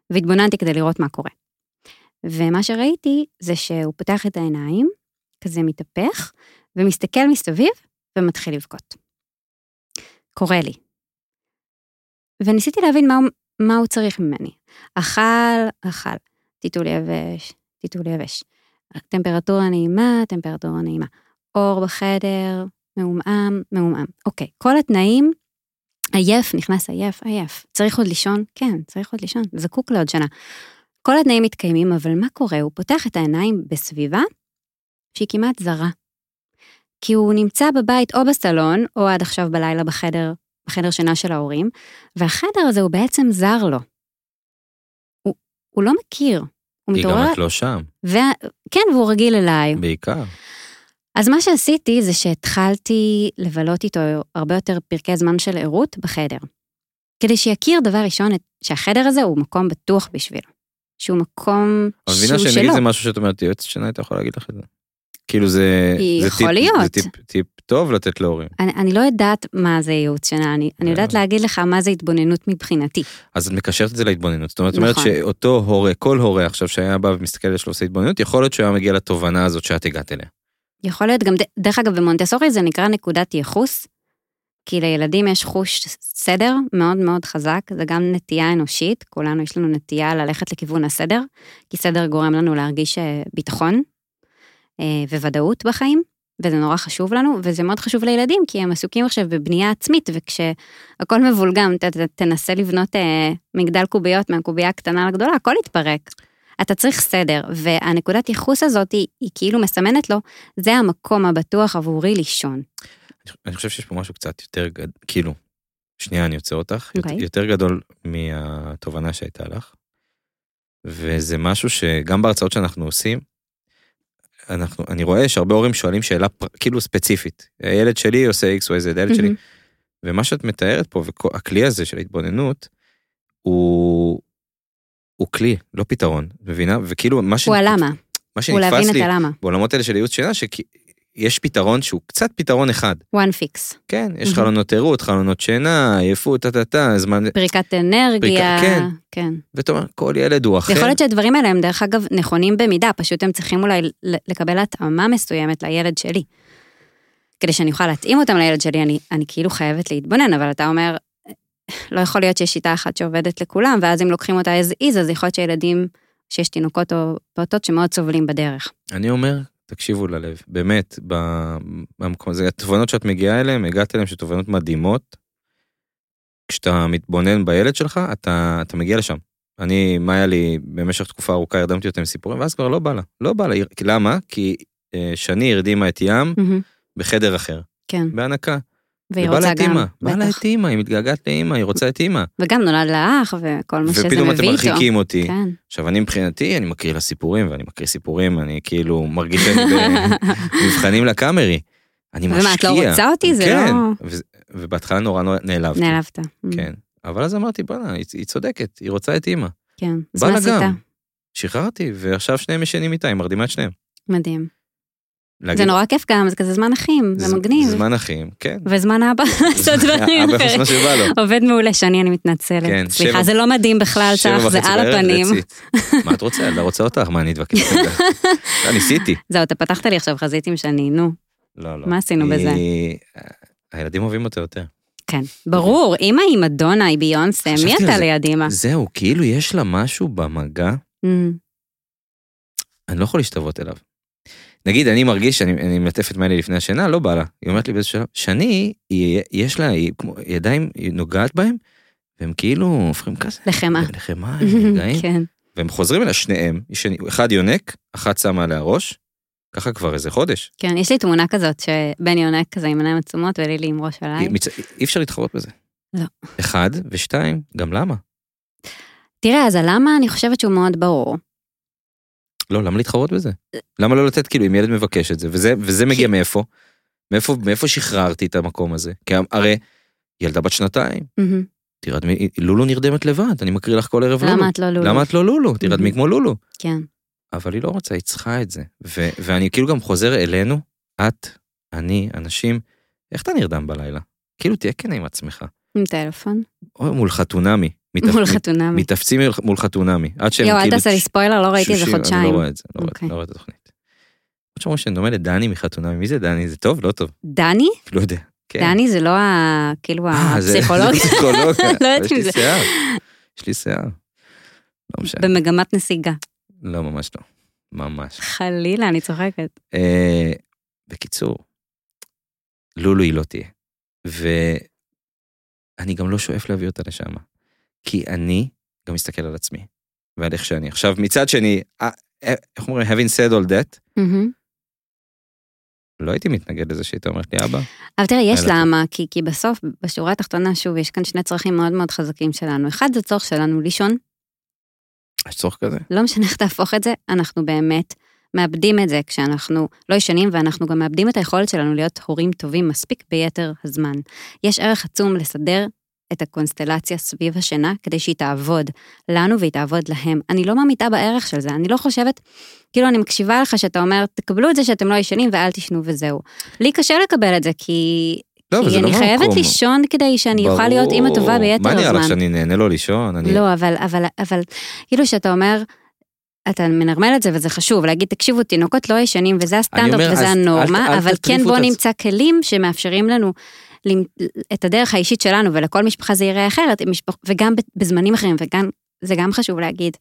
והתבוננתי כדי לראות מה קורה. ומה שראיתי זה שהוא פותח את העיניים, כזה מתהפך, ומסתכל מסביב ומתחיל לבכות. קורה לי. וניסיתי להבין מה, מה הוא צריך ממני. אכל, אכל, טיטול יבש, טיטול יבש. טמפרטורה נעימה, טמפרטורה נעימה. אור בחדר, מעומעם, מעומעם. אוקיי, כל התנאים, עייף, נכנס עייף, עייף. צריך עוד לישון? כן, צריך עוד לישון, זקוק לעוד שנה. כל התנאים מתקיימים, אבל מה קורה? הוא פותח את העיניים בסביבה שהיא כמעט זרה. כי הוא נמצא בבית או בסלון, או עד עכשיו בלילה בחדר, בחדר שינה של ההורים, והחדר הזה הוא בעצם זר לו. הוא, הוא לא מכיר. הוא מתעורר... כי גם את לא שם. ו... כן, והוא רגיל אליי. בעיקר. אז מה שעשיתי זה שהתחלתי לבלות איתו הרבה יותר פרקי זמן של ערות בחדר. כדי שיכיר דבר ראשון שהחדר הזה הוא מקום בטוח בשבילו. שהוא מקום שהוא שלו. אבל מבינה שנגיד זה משהו שאת אומרת, יועצת שינה הייתה יכולה להגיד לך את זה. כאילו זה, זה, טיפ, זה טיפ, טיפ טוב לתת להורים. אני, אני לא יודעת מה זה ייעוץ שינה, אני, אני יודעת להגיד לך מה זה התבוננות מבחינתי. אז את מקשרת את זה להתבוננות, זאת אומרת, נכון. שאותו הורה, כל הורה עכשיו שהיה בא ומסתכל על שלו עושה התבוננות, יכול להיות שהוא היה מגיע לתובנה הזאת שאת הגעת אליה. יכול להיות גם, דרך אגב במונטסורי זה נקרא נקודת ייחוס, כי לילדים יש חוש סדר מאוד מאוד חזק, זה גם נטייה אנושית, כולנו יש לנו נטייה ללכת לכיוון הסדר, כי סדר גורם לנו להרגיש אה, ביטחון אה, וודאות בחיים, וזה נורא חשוב לנו, וזה מאוד חשוב לילדים, כי הם עסוקים עכשיו בבנייה עצמית, וכשהכול מבולגם, ת, ת, תנסה לבנות אה, מגדל קוביות מהקובייה הקטנה לגדולה, הכל יתפרק. אתה צריך סדר, והנקודת ייחוס הזאת היא, היא כאילו מסמנת לו, זה המקום הבטוח עבורי לישון. אני חושב שיש פה משהו קצת יותר גדול, כאילו, שנייה אני עוצר אותך, אוקיי. יותר, גדול מהתובנה שהייתה לך. וזה משהו שגם בהרצאות שאנחנו עושים, אנחנו, אני רואה שהרבה הורים שואלים שאלה פר, כאילו ספציפית. הילד שלי עושה x או איזה הילד שלי, מהמם. ומה שאת מתארת פה, והכלי הזה של ההתבוננות, הוא, הוא כלי, לא פתרון, מבינה? וכאילו מה, ש... הוא הלמה, מה שנתפס לי. בעולמות האלה של ייעוץ שינה, שיש פתרון שהוא קצת פתרון אחד. one fix. כן, יש מהמם. חלונות ערות, חלונות שינה, עייפות, טה-טה-טה, זמן... פריקת אנרגיה, כן. כן. ואתה אומר, כל ילד הוא אחר. יכול להיות שהדברים האלה הם דרך אגב נכונים במידה, פשוט הם צריכים אולי לקבל התאמה מסוימת לילד שלי. כדי שאני אוכל להתאים אותם לילד שלי, אני, אני כאילו חייבת להתבונן, אבל אתה אומר, לא יכול להיות שיש שיטה אחת שעובדת לכולם, ואז אם לוקחים אותה as is, אז יכול להיות שילדים, שיש תינוקות או פעוטות שמאוד סובלים בדרך. אני אומר, תקשיבו ללב, באמת, במקום הזה, התובנות שאת מגיעה אליהן, הגעת אליהן שתובנות מדהימות. כשאתה מתבונן בילד שלך, אתה, אתה מגיע לשם. אני, מה היה לי, במשך תקופה ארוכה הרדמתי אותה עם סיפורים, ואז כבר לא בא לה. לא בא לה. למה? כי אה, שני הרדימה את ים מהמם, בחדר אחר, כן, בהנקה. והיא רוצה גם, אימא, בא לה. את אימא, היא מתגעגעת לאימא, היא רוצה את אימא. וגם נולד לה אח וכל מה שזה מביא איתו. ופתאום אתם מרחיקים אותי. כן. עכשיו, אני מבחינתי, אני מקריא לה סיפורים, ואני מקריא סיפורים, אני כאילו מרגיש שאני במבחנים לקאמרי. אני משקיע. ומה, את לא רוצה אותי? זה כן, לא... ו- ובהתחלה נורא נעלבתי. נעלבת. כן. אבל אז אמרתי, בואנה, היא, צודקת, היא רוצה את אימא. כן. אז מה עשית? שחררתי, ועכשיו שניהם ישנים איתה, היא מרדימה את שניהם. מדהים. זה להגיד- נורא כיף גם, זה כזה זמן אחים, זה מגניב. זה זמן אחים, כן. וזמן אבא לעשות דברים אבא. לעשות מה שבא לו. עובד מעולה, שני, אני מתנצלת. כן, סליחה, שבע- זה לא מדהים בכלל, צח, זה על הפנים. מה את רוצה? ילדה רוצה אותך, מה אני אתווכח זה? לא, ניסיתי. זהו, אתה פתחת לי עכשיו חזית עם שני, נו. לא, לא. מה עשינו בזה? הילדים אוהבים אותה יותר. כן. ברור, אמא היא מדונה, היא ביונסה, מי אתה זה. ליד אמא? זהו, כאילו יש לה משהו במגע, אמ, אני לא יכול להשתוות אליו. נגיד, אני מרגיש שאני אני מלטף את מיילי לפני השינה, לא בא לה. היא אומרת לי באיזשהו שלב, שני, היא- יש לה, היא כמו ידיים, היא נוגעת בהם, והם כאילו הופכים כזה. לחמאה. לחמאה, הם נרגעים. כן. והם חוזרים אליה שניהם, אחד יונק, אחת שמה עליה ראש, ככה כבר איזה חודש. כן, יש לי תמונה כזאת שבן יונק כזה עם עיניים עצומות ולילי עם ראש עליי. מצ- אי אפשר להתחרות בזה. לא. אחד, ושתיים, גם למה? תראה, אז הלמה אני חושבת שהוא מאוד ברור. לא, למה להתחרות בזה? למה לא לתת, כאילו, אם ילד מבקש את זה, וזה, וזה מגיע מאיפה? מאיפה, מאיפה שחררתי את המקום הזה? כי הרי ילדה בת שנתיים. תירדמי, לולו נרדמת לבד, אני מקריא לך כל ערב לולו. למה את לא לולו? למה את לא לולו? תירדמי. כמו לולו. כן. אבל היא לא רוצה, היא צריכה את זה. ו- ואני כאילו גם חוזר אלינו, את, אני, אנשים, איך אתה נרדם בלילה? כאילו, תהיה כן עם עצמך. עם טלפון. או מול חתונמי. מתאפ- מול חתונמי. מתאפצים מול חתונמי. עד שהם יואו, אל כאילו תעשה לי ספוילר, לא ראיתי איזה תשושים, אני חודשיים. לא רואה את זה, לא רואה- אוקיי. לא רואה את התוכנית. למרות שאומרים שאני דומה לדני מחתונמי, מי זה דני? זה טוב? לא טוב. דני? לא יודע. כן. דני זה לא ה... כאילו אה, הפסיכולוג. זה פסיכולוג. לא יודעת אם זה-. יש לי שיער. לא משנה. במגמת נסיגה. לא, ממש לא. ממש. חלילה, אני צוחקת. אה, בקיצור, לולו היא לא תהיה. ואני גם לא שואף להביא אותה לשם. כי אני גם מסתכל על עצמי, ועל איך שאני. עכשיו, מצד שני, אה, אה, איך אומרים, having said all that. לא הייתי מתנגד לזה שהיית אומרת לי, אבא, אבל תראה, יש. למה, כי, כי בסוף, בשורה התחתונה, שוב, יש כאן שני צרכים מאוד מאוד חזקים שלנו. אחד, זה צורך שלנו לישון, יש צורך כזה? לא משנה איך תהפוך את זה, אנחנו באמת מאבדים את זה כשאנחנו לא ישנים, ואנחנו גם מאבדים את היכולת שלנו להיות הורים טובים מספיק ביתר הזמן. יש ערך עצום לסדר את הקונסטלציה סביב השינה, כדי שהיא תעבוד לנו והיא תעבוד להם. אני לא ממעיטה בערך של זה, אני לא חושבת, כאילו אני מקשיבה לך שאתה אומר, תקבלו את זה שאתם לא ישנים ואל תשנו וזהו. לי קשה לקבל את זה, כי, לא, כי זה לא אני חייבת מהמקום. לישון כדי שאני אוכל להיות אימא טובה ביתר מה הזמן. נראה לך שאני נהנה לא לישון? אני... לא, אבל, אבל, אבל, כאילו שאתה אומר, אתה מנרמל את זה וזה חשוב, להגיד, תקשיבו, תינוקות לא ישנים וזה הסטנדרט אומר, וזה אז אל- הנורמה, אל אבל כן תטריפו בוא את נמצא כלים שמאפשרים לנו את הדרך האישית שלנו, ולכל משפחה זה ייראה אחרת, משפח- וגם בזמנים אחרים, וגם, זה גם חשוב להגיד.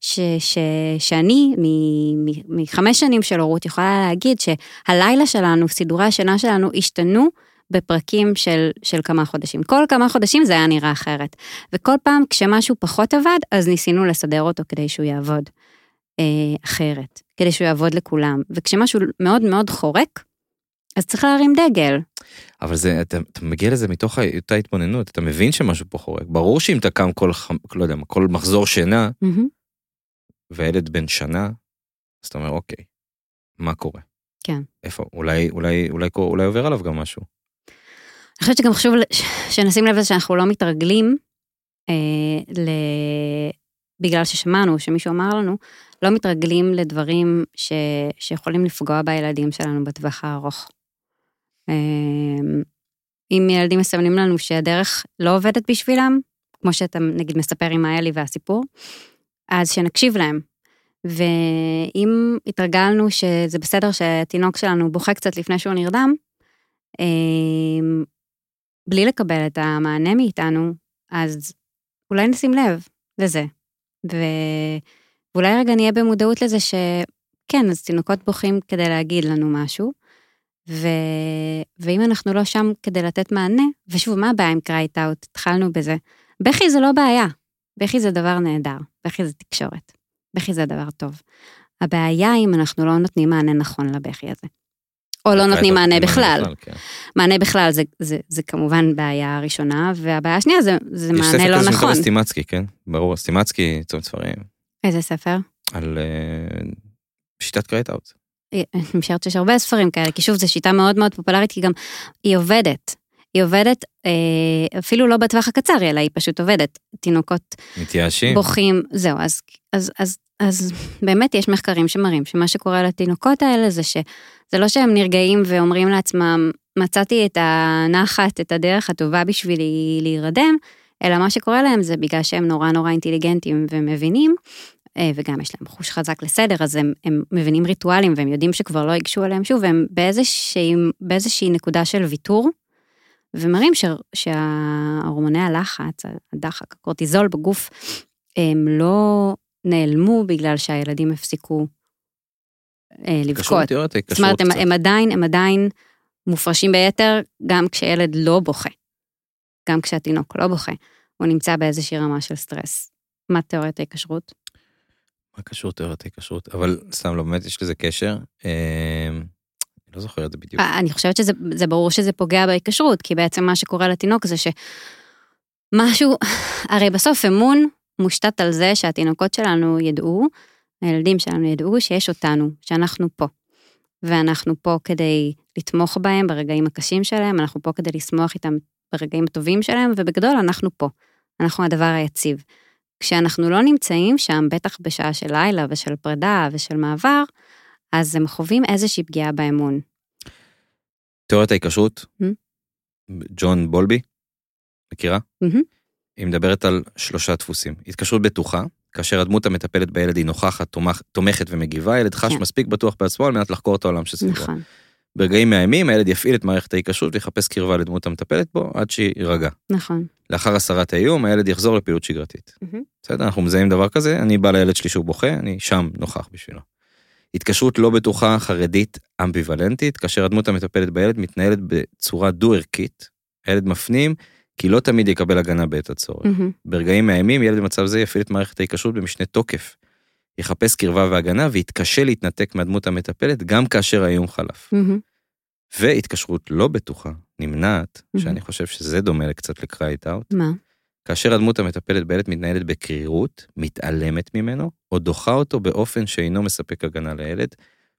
ש, ש, שאני מחמש שנים של הורות יכולה להגיד שהלילה שלנו, סידורי השינה שלנו השתנו בפרקים של, של כמה חודשים. כל כמה חודשים זה היה נראה אחרת. וכל פעם כשמשהו פחות עבד, אז ניסינו לסדר אותו כדי שהוא יעבוד. אה, אחרת, כדי שהוא יעבוד לכולם. וכשמשהו מאוד מאוד חורק, אז צריך להרים דגל. אבל זה, אתה, אתה מגיע לזה מתוך אותה התבוננות, אתה מבין שמשהו פה חורק. ברור שאם אתה קם כל, לא יודע כל מחזור שינה, מהמם. והילד בן שנה, אז אתה אומר, אוקיי, מה קורה? כן. איפה? אולי, אולי, אולי, אולי, אולי עובר עליו גם משהו. אני חושבת שגם חשוב שנשים לב שאנחנו לא מתרגלים, אה, ל... בגלל ששמענו, שמישהו אמר לנו, לא מתרגלים לדברים ש... שיכולים לפגוע בילדים שלנו בטווח הארוך. אה, אם ילדים מסמנים לנו שהדרך לא עובדת בשבילם, כמו שאתה נגיד מספר עם האלי והסיפור, אז שנקשיב להם. ואם התרגלנו שזה בסדר שהתינוק שלנו בוכה קצת לפני שהוא נרדם, אה, בלי לקבל את המענה מאיתנו, אז אולי נשים לב לזה. ו... ואולי רגע נהיה במודעות לזה שכן, אז תינוקות בוכים כדי להגיד לנו משהו, ו... ואם אנחנו לא שם כדי לתת מענה, ושוב, מה הבעיה עם קרייט אאוט? התחלנו בזה. בכי זה לא בעיה, בכי זה דבר נהדר, בכי זה תקשורת, בכי זה דבר טוב. הבעיה אם אנחנו לא נותנים מענה נכון לבכי הזה. או לא נותנים מענה בכלל. כן. מענה בכלל זה, זה, זה כמובן בעיה ראשונה, והבעיה השנייה זה, זה יש מענה ספר לא כזה שנקרא נכון. סטימצקי, כן? ברור, סטימצקי, צומת ספרים, איזה ספר? על אה, שיטת קרייט אאוט. אני משערת שיש הרבה ספרים כאלה, כי שוב, זו שיטה מאוד מאוד פופולרית, כי גם היא עובדת. היא עובדת אה, אפילו לא בטווח הקצר, אלא היא פשוט עובדת. תינוקות מתייאשים. בוכים, זהו, אז, אז, אז, אז באמת יש מחקרים שמראים שמה שקורה לתינוקות האלה זה שזה לא שהם נרגעים ואומרים לעצמם, מצאתי את הנחת, את הדרך הטובה בשבילי להירדם, אלא מה שקורה להם זה בגלל שהם נורא נורא אינטליגנטים ומבינים, וגם יש להם חוש חזק לסדר, אז הם, הם מבינים ריטואלים והם יודעים שכבר לא ייגשו עליהם שוב, והם באיזושהי, באיזושהי נקודה של ויתור, ומראים ש, שההורמוני הלחץ, הדחק, הקורטיזול בגוף, הם לא נעלמו בגלל שהילדים הפסיקו אה, קשור לבכות. זאת קשור אומרת, הם. הם עדיין, הם עדיין מופרשים ביתר, גם כשילד לא בוכה. גם כשהתינוק לא בוכה, הוא נמצא באיזושהי רמה של סטרס. מה תיאוריית ההיקשרות? מה קשור תיאורטי כשרות? אבל סתם לא, באמת יש לזה קשר. אה, אני לא זוכר את זה בדיוק. אה, אני חושבת שזה זה ברור שזה פוגע בהיקשרות, כי בעצם מה שקורה לתינוק זה שמשהו, הרי בסוף אמון מושתת על זה שהתינוקות שלנו ידעו, הילדים שלנו ידעו שיש אותנו, שאנחנו פה. ואנחנו פה כדי לתמוך בהם ברגעים הקשים שלהם, אנחנו פה כדי לשמוח איתם ברגעים הטובים שלהם, ובגדול אנחנו פה. אנחנו הדבר היציב. כשאנחנו לא נמצאים שם, בטח בשעה של לילה ושל פרידה ושל מעבר, אז הם חווים איזושהי פגיעה באמון. תיאוריית ההיקשרות, Hmm? ג'ון בולבי, מכירה? מהמם. היא מדברת על שלושה דפוסים. התקשרות בטוחה, כאשר הדמות המטפלת בילד היא נוכחת, תומכת ומגיבה, הילד חש כן. מספיק בטוח בעצמו על מנת לחקור את העולם שסביבו. נכון. ברגעים מאיימים, הילד יפעיל את מערכת ההיקשרות ויחפש קרבה לדמות המטפלת בו עד שיירגע. נכון. לאחר הסרת האיום, הילד יחזור לפעילות שגרתית. בסדר, אנחנו מזהים דבר כזה, אני בא לילד שלי שהוא בוכה, אני שם נוכח בשבילו. התקשרות לא בטוחה, חרדית, אמביוולנטית, כאשר הדמות המטפלת בילד מתנהלת בצורה דו-ערכית, הילד מפנים, כי לא תמיד יקבל הגנה בעת הצורך. מהמם. ברגעים מאיימים, ילד במצב זה יפעיל את מערכת ההיקשרות במשנה תוקף. יחפש קרבה והגנה ויתקשה להתנתק מהדמות המטפלת גם כאשר האיום חלף. מהמם. והתקשרות לא בטוחה, נמנעת, Mhm. שאני חושב שזה דומה קצת לקרייט אאוט, מה? כאשר הדמות המטפלת בילד מתנהלת בקרירות, מתעלמת ממנו, או דוחה אותו באופן שאינו מספק הגנה לילד,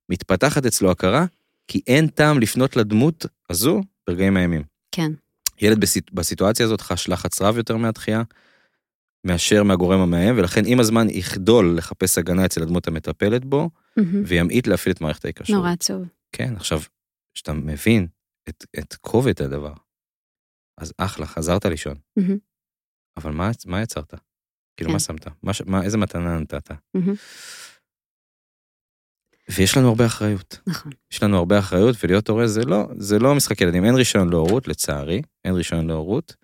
מתפתחת אצלו הכרה, כי אין טעם לפנות לדמות הזו ברגעים מאיימים. כן. ילד בסיט... בסיטואציה הזאת חש לחץ רב יותר מהדחייה, מאשר מהגורם המאיים, ולכן עם הזמן יחדול לחפש הגנה אצל הדמות המטפלת בו, מהמם. וימעיט להפעיל את מערכת ההיקשרות. נורא עצוב. כן, עכשיו, כשאתה מבין את, את כובד הדבר, אז אחלה, חזרת לישון. מהמם. אבל מה, מה יצרת? כאילו, כן. מה שמת? מה, מה, איזה מתנה נתת? מהמם. ויש לנו הרבה אחריות. נכון. יש לנו הרבה אחריות, ולהיות הורה זה לא, זה לא משחק ילדים. אין רישיון להורות, לצערי, אין רישיון להורות.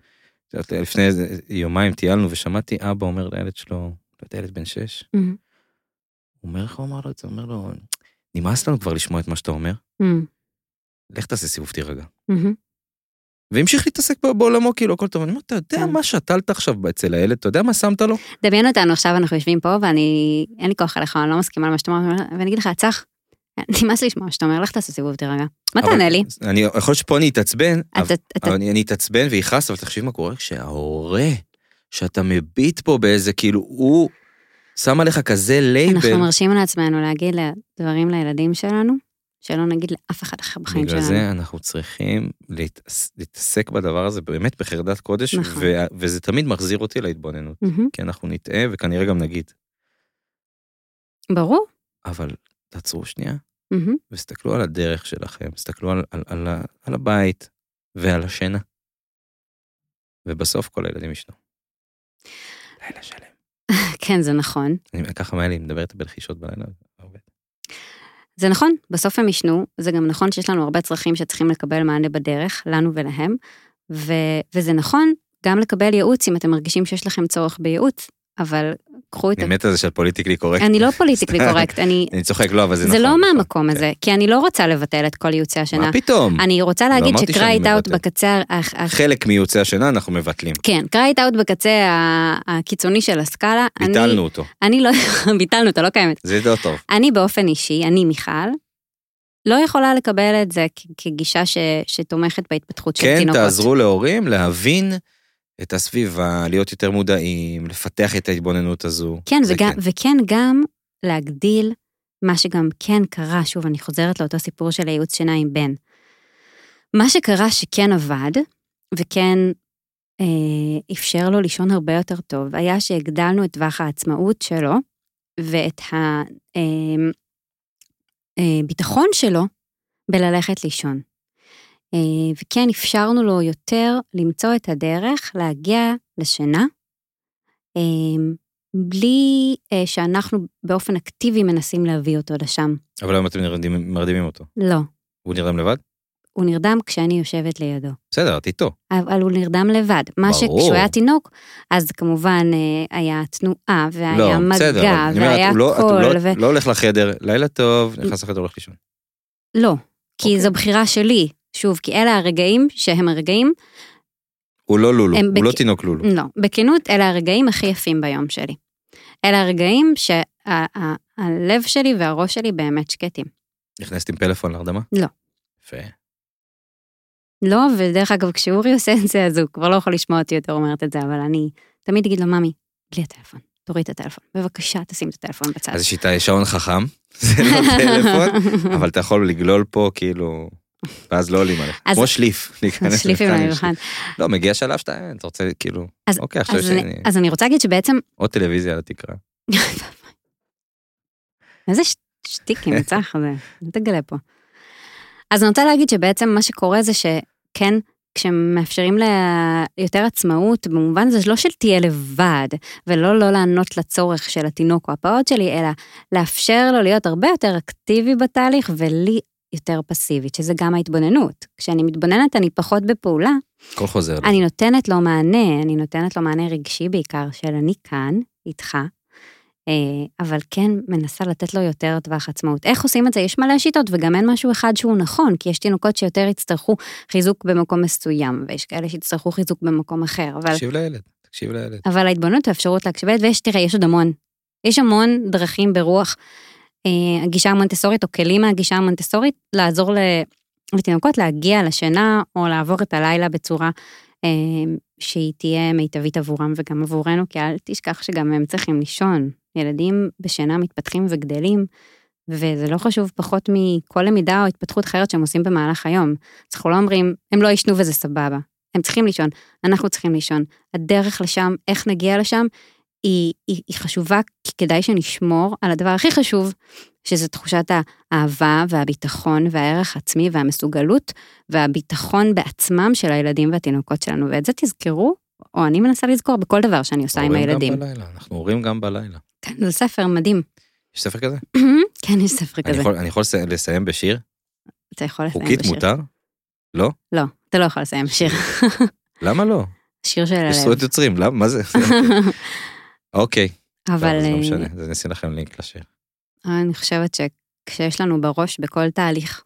לפני איזה יומיים טיילנו ושמעתי אבא אומר לילד שלו, לא יודע, ילד בן שש, מהמם. הוא אומר, איך הוא אמר לו את זה? הוא אומר לו, נמאס לנו כבר לשמוע את מה שאתה אומר, מהמם. לך תעשה סיבוב תירגע. מהמם. והמשיך להתעסק בעולמו, כאילו, הכל טוב. אני אומר, אתה יודע כן. מה שתלת עכשיו אצל הילד? אתה יודע מה שמת לו? דמיין אותנו, עכשיו אנחנו יושבים פה, ואני, אין לי כוח עליך, אני לא מסכימה למה שאתה אומר, ואני אגיד לך, צח, נמאס לי לשמוע שאתה אומר, לך תעשה סיבוב, תירגע. מה תענה לי? אני יכול להיות שפה אני אתעצבן, אבל אני אתעצבן ויכעס, אבל תחשבי מה קורה כשההורה, שאתה מביט פה באיזה, כאילו, הוא שם עליך כזה לייבל. אנחנו מרשים לעצמנו להגיד דברים לילדים שלנו, שלא נגיד לאף אחד אחר בחיים בגלל שלנו. זה אנחנו צריכים להתעס- להתעסק בדבר הזה באמת בחרדת קודש, נכון. וזה תמיד מחזיר אותי להתבוננות. כי אנחנו נטעה וכנראה גם נגיד, ברור. אבל תעצרו שנייה מהמם. וסתכלו על הדרך שלכם, תסתכלו על, על, על, על הבית ועל השינה. ובסוף כל הילדים ישנו. לילה שלם. כן, זה נכון. אני ככה היה לי מדברת בלחישות בלילה. הרבה. זה נכון, בסוף הם ישנו, זה גם נכון שיש לנו הרבה צרכים שצריכים לקבל מענה בדרך, לנו ולהם, ו, וזה נכון גם לקבל ייעוץ אם אתם מרגישים שיש לכם צורך בייעוץ, אבל קחו את ה... אני מת על זה של politically correct. אני לא politically. correct, אני... אני צוחק, לא, אבל זה נכון. זה לא נכון. מהמקום הזה, כי אני לא רוצה לבטל את כל ייעוצי השינה. מה פתאום? אני רוצה להגיד ש cry it out. בקצה, חלק מייעוצי השינה אנחנו מבטלים. כן, cry it out בקצה הקיצוני של הסקאלה. ביטלנו אותו. אני לא, ביטלנו אותו, לא קיימת. זה לא טוב. אני באופן אישי, אני מיכל, לא יכולה לקבל את זה כגישה שתומכת בהתפתחות של כן, תינוקות. תעזרו להורים להבין את הסביבה, להיות יותר מודעים, לפתח את ההתבוננות הזו. כן, וגם, וכן גם להגדיל מה שגם כן קרה, שוב, אני חוזרת לאותו סיפור של הייעוץ שינה עם בן. מה שקרה שכן עבד, וכן אה, אפשר לו לישון הרבה יותר טוב, היה שהגדלנו את טווח העצמאות שלו, ואת הביטחון שלו בללכת לישון. אה, וכן אפשרנו לו יותר למצוא את הדרך להגיע לשינה, אה, בלי אה, שאנחנו באופן אקטיבי מנסים להביא אותו לשם. אבל היום אתם נרדים- מרדימים אותו. לא, הוא נרדם לבד? הוא נרדם כשאני יושבת לידו. בסדר, את איתו. אבל הוא נרדם לבד. מה ברור. שכשהוא היה תינוק, אז כמובן היה תנועה, והיה לא, מגע, בסדר, אני והיה הוא לא- קול, הוא לא- ו... לא הולך לחדר, לילה טוב, נכנס לחדר, הולך לישון. לא, כי אוקיי. זו בחירה שלי. שוב, כי אלה הרגעים שהם הרגעים, הוא לא לולו, הוא בק- לא תינוק לולו. לא, בכנות, אלה הרגעים הכי יפים ביום שלי. אלה הרגעים שהלב שלי והראש שלי באמת שקטים. נכנסת עם פלאפון להרדמה? לא. יפה. לא, ודרך אגב, כשאורי עושה את זה, אז הוא כבר לא יכול לשמוע אותי יותר אומרת את זה, אבל אני תמיד אגיד לו, ממי, בלי הטלפון, תוריד את הטלפון. בבקשה, תשים את הטלפון בצד. אז יש איתה שעון חכם, זה לא טלפון, אבל אתה יכול לגלול פה כאילו, ואז לא עולים עליך. כמו שליף, שליפים. שליף. לא, מגיע שלב שאתה, אתה רוצה כאילו, אוקיי, עכשיו אז יש אני- אז אני רוצה להגיד שבעצם, עוד טלוויזיה על התקרה. איזה שטיקים, צח, זה, אל תגלה פה. אז אני רוצה להגיד שבעצם מה שקורה זה שכן, כשמאפשרים לה יותר עצמאות, במובן הזה שלא של תהיה לבד, ולא לא לענות לצורך של התינוק או הפעוט שלי, אלא לאפשר לו להיות הרבה יותר אקטיבי בתהליך, ולי יותר פסיבית, שזה גם ההתבוננות. כשאני מתבוננת אני פחות בפעולה, הכל חוזר. אני נותנת לו מענה, אני נותנת לו מענה רגשי בעיקר של אני כאן, איתך, אה, אבל כן מנסה לתת לו יותר טווח עצמאות. איך עושים את זה? יש מלא שיטות וגם אין משהו אחד שהוא נכון, כי יש תינוקות שיותר יצטרכו חיזוק במקום מסוים, ויש כאלה שיצטרכו חיזוק במקום אחר, אבל, תקשיב לילד, תקשיב לילד. אבל ההתבוננות האפשרות להקשיב לילד, ויש, תראה, יש עוד המון. יש המון דרכים ברוח הגישה המונטסורית, או כלים מהגישה המונטסורית, לעזור לתינוקות להגיע לשינה, או לעבור את הלילה בצורה אה, שהיא תהיה מיטבית עבורם וגם עבורנו, כי אל תשכח שגם הם צריכים לישון. ילדים בשינה מתפתחים וגדלים, וזה לא חשוב פחות מכל למידה או התפתחות אחרת שהם עושים במהלך היום. אז אנחנו לא אומרים, הם לא יישנו וזה סבבה. הם צריכים לישון, אנחנו צריכים לישון. הדרך לשם, איך נגיע לשם, היא, היא, היא חשובה, כי כדאי שנשמור על הדבר הכי חשוב, שזה תחושת האהבה והביטחון והערך העצמי והמסוגלות והביטחון בעצמם של הילדים והתינוקות שלנו. ואת זה תזכרו, או אני מנסה לזכור בכל דבר שאני עושה עם הורים גם הילדים. בלילה, אנחנו הורים גם בלילה. כן, זה ספר מדהים. יש ספר כזה? כן, יש ספר אני כזה. יכול- אני יכול לסיים- לסיים בשיר? אתה יכול לסיים חוקית בשיר. מותר? לא? לא, אתה לא יכול לסיים בשיר. למה לא? שיר של יש הלב. זכויות יוצרים, למה? מה זה? אוקיי. אבל אז לא אה, משנה, אז נשים לכם לינק לשיר. אני חושבת שכשיש לנו בראש בכל תהליך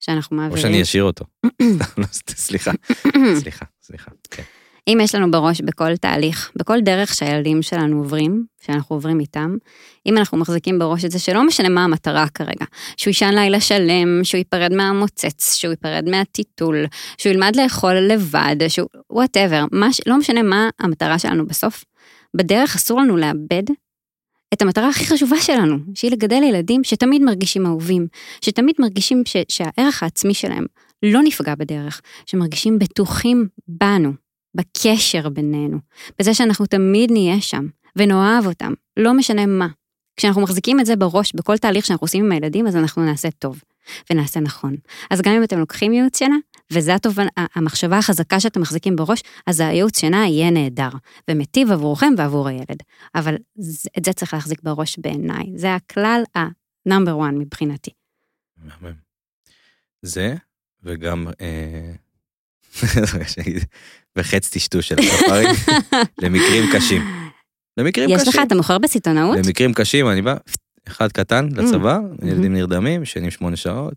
שאנחנו או מעבירים. שאני אשאיר אותו. לא, סליחה, סליחה, סליחה. כן. אם יש לנו בראש בכל תהליך, בכל דרך שהילדים שלנו עוברים, שאנחנו עוברים איתם, אם אנחנו מחזיקים בראש את זה שלא משנה מה המטרה כרגע, שהוא יישן לילה שלם, שהוא ייפרד מהמוצץ, שהוא ייפרד מהטיטול, שהוא ילמד לאכול לבד, שהוא whatever, לא משנה מה המטרה שלנו בסוף, בדרך אסור לנו לאבד את המטרה הכי חשובה שלנו, שהיא לגדל ילדים שתמיד מרגישים אהובים, שתמיד מרגישים ש- שהערך העצמי שלהם לא נפגע בדרך, שמרגישים בטוחים בנו, בקשר בינינו, בזה שאנחנו תמיד נהיה שם ונאהב אותם, לא משנה מה. כשאנחנו מחזיקים את זה בראש בכל תהליך שאנחנו עושים עם הילדים, אז אנחנו נעשה טוב ונעשה נכון. אז גם אם אתם לוקחים ייעוץ שינה, וזו התובנה, המחשבה החזקה שאתם מחזיקים בראש, אז הייעוץ שינה יהיה נהדר, ומיטיב עבורכם ועבור הילד. אבל זה- את זה צריך להחזיק בראש בעיניי. זה הכלל ה-number one מבחינתי. זה, וגם, אה, וחץ טשטוש של הספארי, למקרים קשים. למקרים יש קשים. לך, אתה מוכר בסיטונאות? למקרים קשים, אני בא, אחד קטן לצבא, Mm. ילדים נרדמים, ישנים שמונה שעות,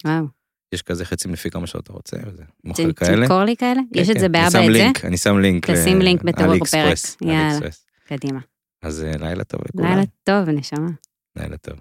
יש כזה חצים לפי כמה שעות אתה רוצה, וזה מוכר כאלה. תמכור לי כאלה? כן, יש את כן. זה באבא אני שם את זה? לינק, אני שם לינק. תשים ל- לינק בתיאור. אקספרס, יאללה. קדימה. אז אה, לילה טוב לכולם. לילה טוב, נשמה. לילה טוב.